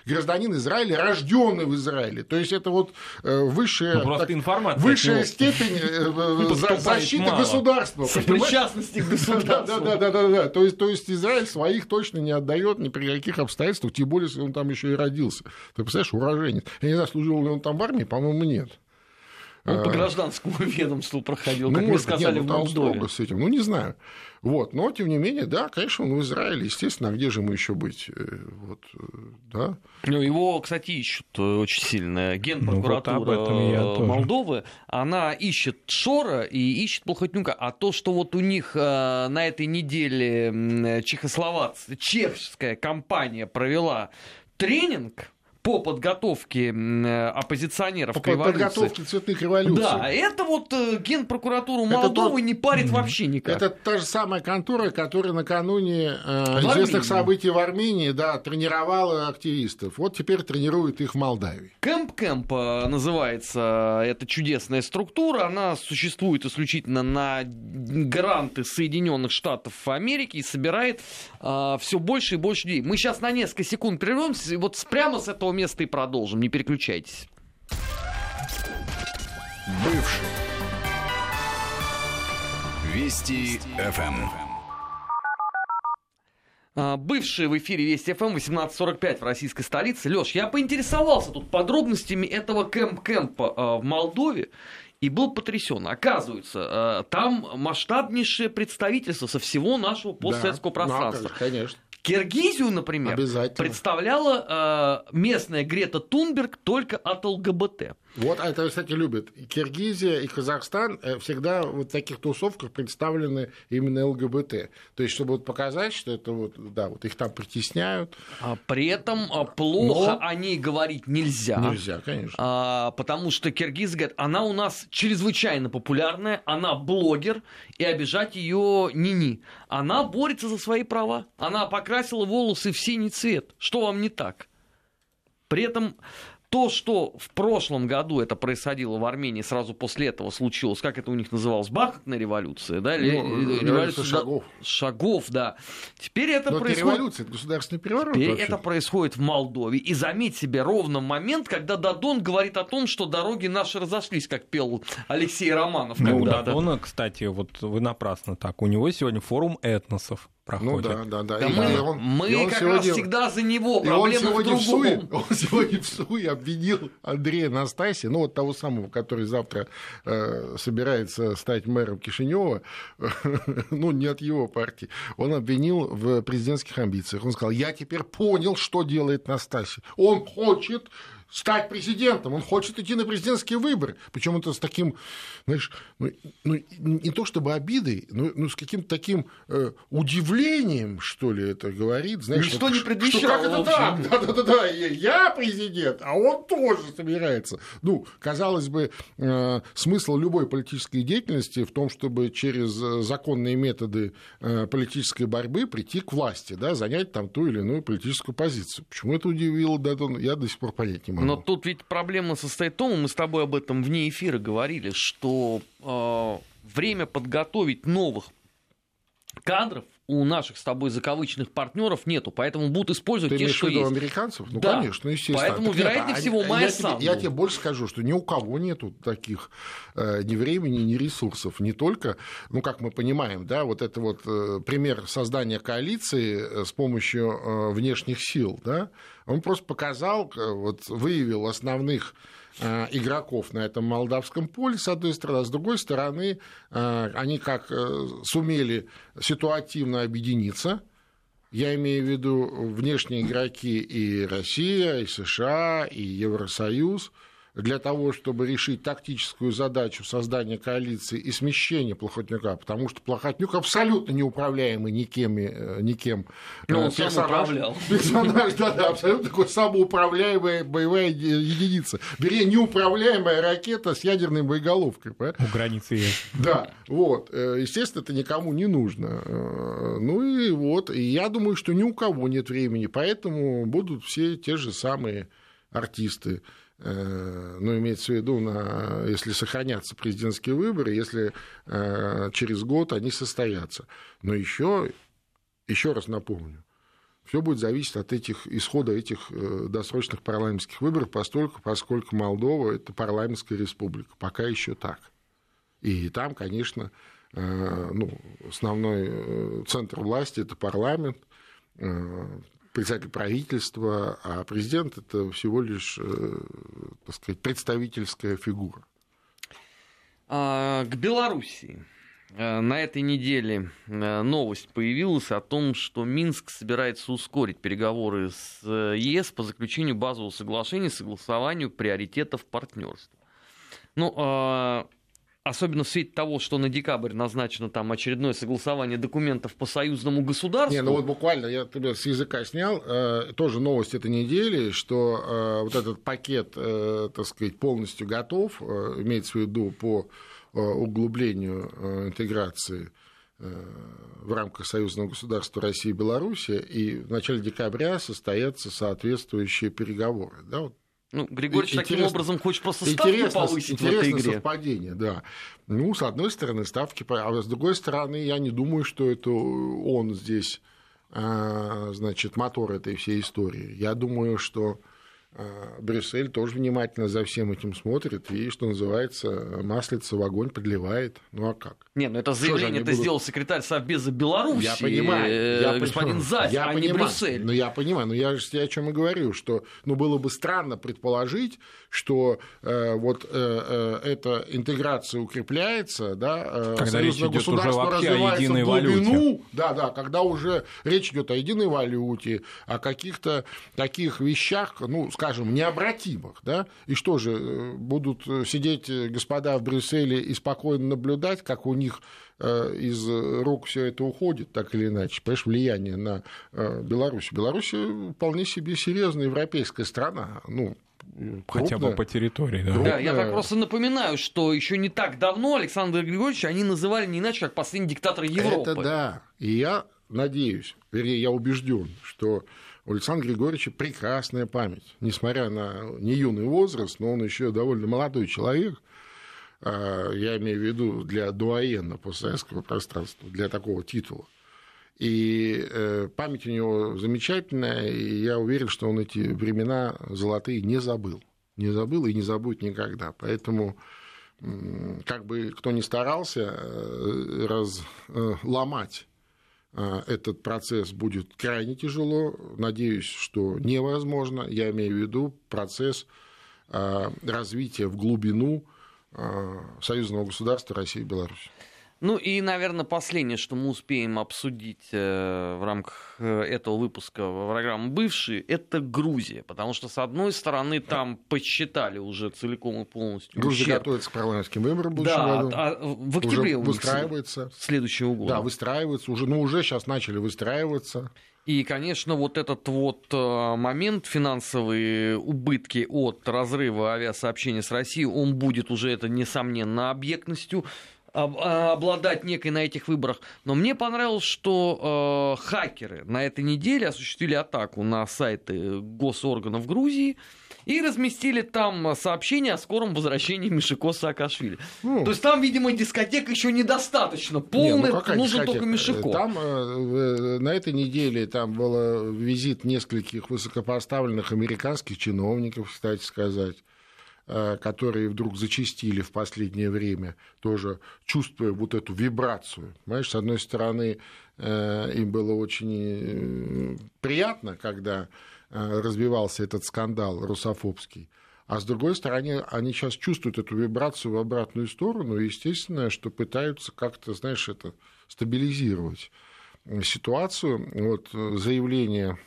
гражданин Израиля, рожденный в Израиле. То есть это вот э, высшая, ну, так, высшая степень э, защиты мало. государства. Сопричастности к *laughs* государству. Да, да, да, да, да. То есть, то есть Израиль своих точно не отдает ни при каких обстоятельствах, тем более, если он там еще и родился. Ты представляешь, уроженец. Я не знаю, служил ли он там в армии, по-моему, нет. Он по а. гражданскому *laughs* ведомству проходил, ну, как мы сказали, нет, ну, в Молдове. С этим. Ну, не знаю. Вот. Но, тем не менее, да, конечно, он в Израиле, естественно, а где же мы еще быть? Э, вот, э, да. Ну, его, кстати, ищут э, очень сильно. Генпрокуратура ну, вот Молдовы, она ищет Шора и ищет Плохотнюка. А то, что вот у них на этой неделе чехословацкая, чешская компания провела тренинг по подготовке оппозиционеров по к революции. подготовке цветных революций. Да, это вот э, генпрокуратуру Молдовы это не парит вообще никак. Это та же самая контора, которая накануне э, известных событий в Армении да, тренировала активистов. Вот теперь тренирует их в Молдавии. CampCamp э, называется эта чудесная структура. Она существует исключительно на гранты Соединенных Штатов Америки и собирает э, все больше и больше людей. Мы сейчас на несколько секунд прервемся, и вот прямо с этого места и продолжим. Не переключайтесь. Бывший. Вести ФМ. А, бывший в эфире Вести ФМ 1845 в российской столице. Леш, я поинтересовался тут подробностями этого CampCamp а а, в Молдове и был потрясен. Оказывается, а, там масштабнейшее представительство со всего нашего постсоветского да, пространства. Ну, конечно. Киргизию, например, представляла э, местная Грета Тунберг только от ЛГБТ. Вот а это, кстати, любят. Киргизия и Казахстан э, всегда в таких тусовках представлены именно ЛГБТ. То есть, чтобы вот показать, что это вот, да, вот их там притесняют. А при этом а, плохо Но... о ней говорить нельзя. Нельзя, конечно. А, потому что киргизы говорят, она у нас чрезвычайно популярная, она блогер, и обижать ее ни-ни. Она борется за свои права. Она покрасила волосы в синий цвет. Что вам не так? При этом то, что в прошлом году это происходило в Армении, сразу после этого случилось, как это у них называлось, бархатная революция, да? Ну, революция, революция шагов. Шагов, да. Теперь это Но происходит... Это революция, это государственный переворот. Теперь вообще. это происходит в Молдове. И заметь себе ровно момент, когда Дадон говорит о том, что дороги наши разошлись, как пел Алексей Романов. Ну, Дадона, кстати, вот вы напрасно так. У него сегодня форум этносов проходит. Ну да, да, да. да и мы он, мы и как сегодня, раз всегда за него. Проблема он сегодня в, в Суе, *laughs* он сегодня в Суе обвинил Андрея Настасия, ну вот того самого, который завтра э, собирается стать мэром Кишинева, *laughs* ну не от его партии, он обвинил в президентских амбициях. Он сказал, я теперь понял, что делает Настасий. Он хочет стать президентом, он хочет идти на президентские выборы. Причем это с таким, знаешь, ну, ну, не то чтобы обидой, но ну, с каким-то таким э, удивлением, что ли, это говорит. Знаешь, Ничто вот, не предвещало. Что, как это так? Да-да-да, я президент, а он тоже собирается. Ну, казалось бы, э, смысл любой политической деятельности в том, чтобы через законные методы э, политической борьбы прийти к власти, да, занять там ту или иную политическую позицию. Почему это удивило Дадон, я до сих пор понять не могу. Но тут ведь проблема состоит в том, мы с тобой об этом вне эфира говорили, что э, время подготовить новых кадров у наших с тобой закавычных партнеров нету, поэтому будут использовать Ты те, что есть. американцев? Ну, да. конечно, естественно. Поэтому, так вероятнее нет, всего, Майя я, тебе, я тебе больше скажу, что ни у кого нету таких э, ни времени, ни ресурсов. Не только, ну, как мы понимаем, да, вот это вот э, пример создания коалиции э, с помощью э, внешних сил, да, он просто показал, э, вот, выявил основных игроков на этом молдавском поле, с одной стороны, а с другой стороны, э, они как э, сумели ситуативно объединиться, я имею в виду внешние игроки и Россия, и США, и Евросоюз, для того, чтобы решить тактическую задачу создания коалиции и смещения Плохотнюка, потому что Плохотнюк абсолютно неуправляемый никем, э, никем ну, он персонаж, сам управлял. *laughs* персонаж, да, да, абсолютно такой самоуправляемая боевая единица. Вернее, неуправляемая ракета с ядерной боеголовкой. У границы есть. Да, вот. Естественно, это никому не нужно. Ну и вот, и я думаю, что ни у кого нет времени, поэтому будут все те же самые артисты. Э, ну, имеется в виду, на, если сохранятся президентские выборы, если э, через год они состоятся. Но еще, еще раз напомню, все будет зависеть от этих, исхода этих э, досрочных парламентских выборов, поскольку, поскольку Молдова – это парламентская республика. Пока еще так. И там, конечно, ну, основной центр власти – это парламент, председатель правительства, а президент это всего лишь, э, так сказать, представительская фигура. А, к Белоруссии. Э, на этой неделе э, новость появилась о том, что Минск собирается ускорить переговоры с ЕС по заключению базового соглашения согласованию приоритетов партнерства. Ну, а, особенно в свете того, что на декабрь назначено там очередное согласование документов по союзному государству. Не, ну вот буквально я тебя с языка снял, э, тоже новость этой недели, что э, вот этот пакет, э, так сказать, полностью готов, э, имеется в виду по э, углублению э, интеграции э, в рамках союзного государства России и Беларуси, и в начале декабря состоятся соответствующие переговоры. Да, вот ну, Григорьевич таким образом хочет просто ставки интересно, повысить интересно в этой игре. совпадение, да. Ну, с одной стороны, ставки, а с другой стороны, я не думаю, что это он здесь, а, значит, мотор этой всей истории. Я думаю, что Брюссель тоже внимательно за всем этим смотрит и, что называется, маслица в огонь подливает. Ну а как? Не, ну это заявление это будут... сделал секретарь Совбеза Беларуси, я понимаю, э, я господин Заф, я а понимаю, не Брюссель. Ну я понимаю, но я же о чем и говорю, что ну, было бы странно предположить, что э, вот э, э, эта интеграция укрепляется, да, э, когда речь идет уже вообще о единой глубину, валюте. Да, да, когда уже речь идет о единой валюте, о каких-то таких вещах, ну, скажем, необратимых, да, и что же, э, будут сидеть господа в Брюсселе и спокойно наблюдать, как у них э, из рук все это уходит, так или иначе, понимаешь, влияние на э, Беларусь. Беларусь вполне себе серьезная европейская страна, ну, Хотя бы по территории, да. Да, я так просто напоминаю, что еще не так давно Александр Григорьевич они называли не иначе, как последний диктатор Европы. Это да. И я надеюсь, вернее, я убежден, что у Александра Григорьевича прекрасная память. Несмотря на не юный возраст, но он еще довольно молодой человек. А, я имею в виду для дуаена постсоветского пространства, для такого титула. И э, память у него замечательная, и я уверен, что он эти времена золотые не забыл. Не забыл и не забудет никогда. Поэтому как бы кто ни старался э, разломать а, этот процесс будет крайне тяжело. Надеюсь, что невозможно. Я имею в виду процесс а, развития в глубину а, союзного государства России и Беларуси. Ну и, наверное, последнее, что мы успеем обсудить э, в рамках э, этого выпуска программы «Бывшие», это Грузия. Потому что, с одной стороны, там посчитали уже целиком и полностью Грузия ущерб. готовится к парламентским выборам в будущем да, году. А в октябре уже выстраивается. Следующего года. Да, выстраивается. Уже, ну, уже сейчас начали выстраиваться. И, конечно, вот этот вот э, момент, финансовые убытки от разрыва авиасообщения с Россией, он будет уже, это несомненно, объектностью а, обладать некой на этих выборах. Но мне понравилось, что э, хакеры на этой неделе осуществили атаку на сайты госорганов Грузии и разместили там сообщение о скором возвращении Мишико Саакашвили. Ну, То есть там, видимо, дискотека еще недостаточно полная, не, ну нужен только Мишико. Там э, на этой неделе там был визит нескольких высокопоставленных американских чиновников, кстати сказать. Э, которые вдруг зачастили в последнее время, тоже чувствуя вот эту вибрацию. Понимаешь, с одной стороны, э, им было очень э, приятно, когда развивался этот скандал русофобский, а с другой стороны, они сейчас чувствуют эту вибрацию в обратную сторону, и естественно, что пытаются как-то, знаешь, это стабилизировать ситуацию. Вот заявление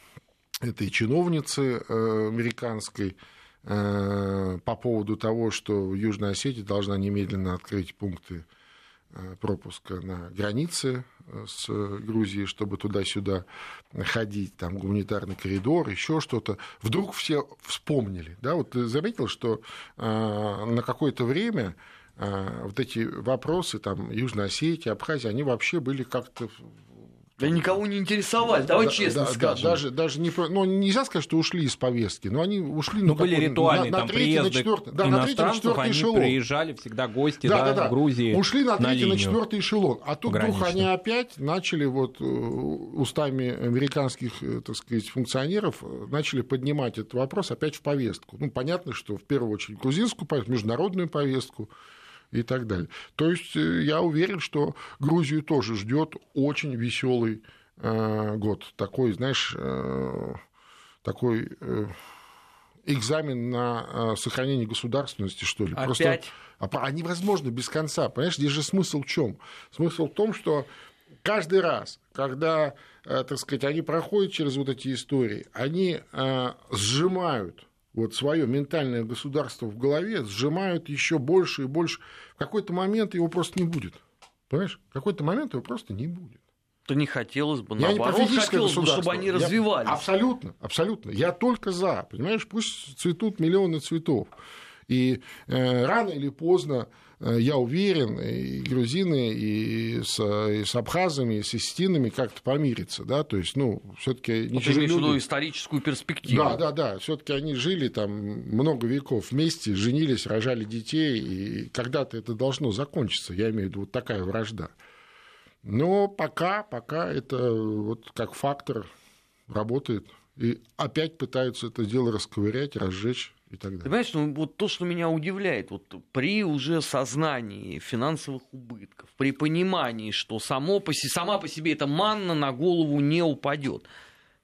этой чиновницы американской, по поводу того, что Южная Осетия должна немедленно открыть пункты э, пропуска на границе э, с Грузией, чтобы туда-сюда ходить, там гуманитарный коридор, еще что-то. Вдруг все вспомнили. Да? Вот ты заметил, что на какое-то время вот эти вопросы, там, Южной Осетии, Абхазии, они вообще были как-то да никого не интересовали, давай да, честно да, скажем. Да, даже, даже не, ну, нельзя сказать, что ушли из повестки, но они ушли... Ну, были ритуальные на, на там третий, приезды на четвертый, да, на третий, на четвертый они эшелон. приезжали всегда гости да, да, да, в Грузии Ушли на третий, на, на четвертый эшелон. А тут вдруг они опять начали вот э, устами американских, э, так сказать, функционеров э, начали поднимать этот вопрос опять в повестку. Ну, понятно, что в первую очередь грузинскую повестку, международную повестку, и так далее. То есть э, я уверен, что Грузию тоже ждет очень веселый э, год. Такой, знаешь, э, такой экзамен на сохранение государственности, что ли. Опять? Просто, а, а невозможно без конца. Понимаешь, здесь же смысл в чем? Смысл в том, что каждый раз, когда, так сказать, они проходят через вот эти истории, они сжимают вот свое ментальное государство в голове, сжимают еще больше и больше. В какой-то момент его просто не будет. Понимаешь? В какой-то момент его просто не будет. То не хотелось бы, Я наоборот, не хотелось бы, чтобы они развивались. Я, абсолютно, абсолютно. Я только за, понимаешь, пусть цветут миллионы цветов. И э, рано или поздно я уверен, и грузины, и с, и с абхазами, и с истинами как-то помирятся, да, то есть, ну, все таки не чужие люди. историческую перспективу. Да, да, да, все таки они жили там много веков вместе, женились, рожали детей, и когда-то это должно закончиться, я имею в виду вот такая вражда. Но пока, пока это вот как фактор работает, и опять пытаются это дело расковырять, разжечь и так далее. понимаешь, ну, вот то, что меня удивляет, вот при уже сознании финансовых убытков, при понимании, что само по, сама по себе эта манна на голову не упадет,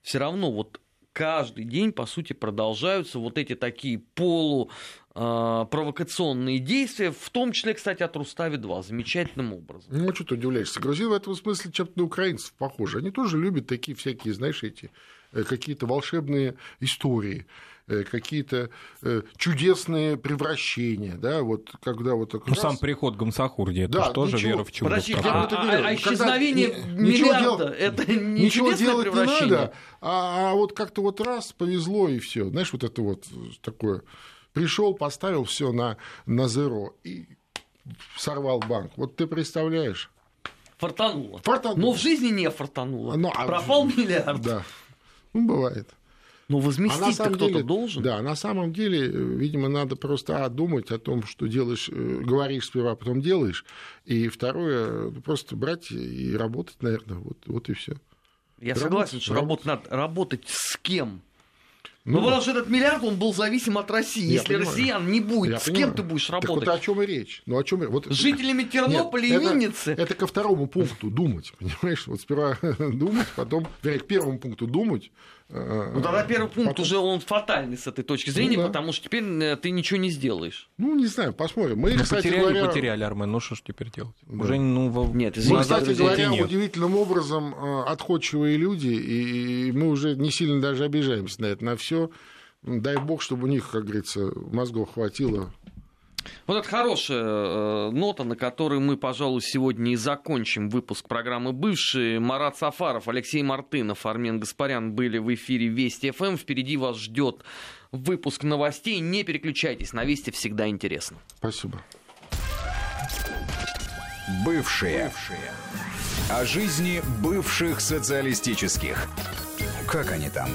все равно вот каждый день, по сути, продолжаются вот эти такие полу а, провокационные действия, в том числе, кстати, от Рустави-2, замечательным образом. Ну, что ты удивляешься? Грузины в этом смысле чем-то на украинцев похожи. Они тоже любят такие всякие, знаешь, эти э, какие-то волшебные истории какие-то э, чудесные превращения, да, вот когда вот ну, раз... сам приход Гамсахурди, это да, же тоже ничего... вера в чудо. Подожди, а, а, а, а исчезновение когда... миллиарда, дел... это не ничего делать не надо, а, а вот как-то вот раз повезло и все, знаешь, вот это вот такое, пришел, поставил все на, на зеро и сорвал банк. Вот ты представляешь? Фартануло. фартануло. Но в жизни не фартануло. Но, а Пропал миллиард. Да. Ну, бывает. Но возместить-то а кто-то должен. Да, на самом деле, видимо, надо просто а, думать о том, что делаешь, э, говоришь сперва, а потом делаешь. И второе, просто брать и работать, наверное, вот, вот и все. Я работать, согласен, что работать надо работать с кем? Ну, ну, потому что этот миллиард, он был зависим от России. Если понимаю. россиян не будет, я с понимаю. кем ты будешь работать? Так вот о чем и речь. Ну, о чем вот... Жителями Тернополя Нет, и Винницы. Это, это ко второму пункту думать, *laughs* понимаешь? Вот сперва *laughs* думать, потом, вернее, к первому пункту думать, ну тогда первый пункт Потом... уже он фатальный с этой точки зрения, ну, да. потому что теперь э, ты ничего не сделаешь. Ну, не знаю, посмотрим. Мы, ну, кстати потеряли, говоря... потеряли, Армен, ну что ж теперь делать? Да. Уже, ну, во... Нет, извините, мы, кстати говоря, нет. удивительным образом э, отходчивые люди, и мы уже не сильно даже обижаемся на это, на все. Дай бог, чтобы у них, как говорится, мозгов хватило вот это хорошая э, нота, на которой мы, пожалуй, сегодня и закончим выпуск программы «Бывшие». Марат Сафаров, Алексей Мартынов, Армен Гаспарян были в эфире Вести ФМ. Впереди вас ждет выпуск новостей. Не переключайтесь, на Вести всегда интересно. Спасибо. Бывшие. Бывшие. О жизни бывших социалистических. Как они там?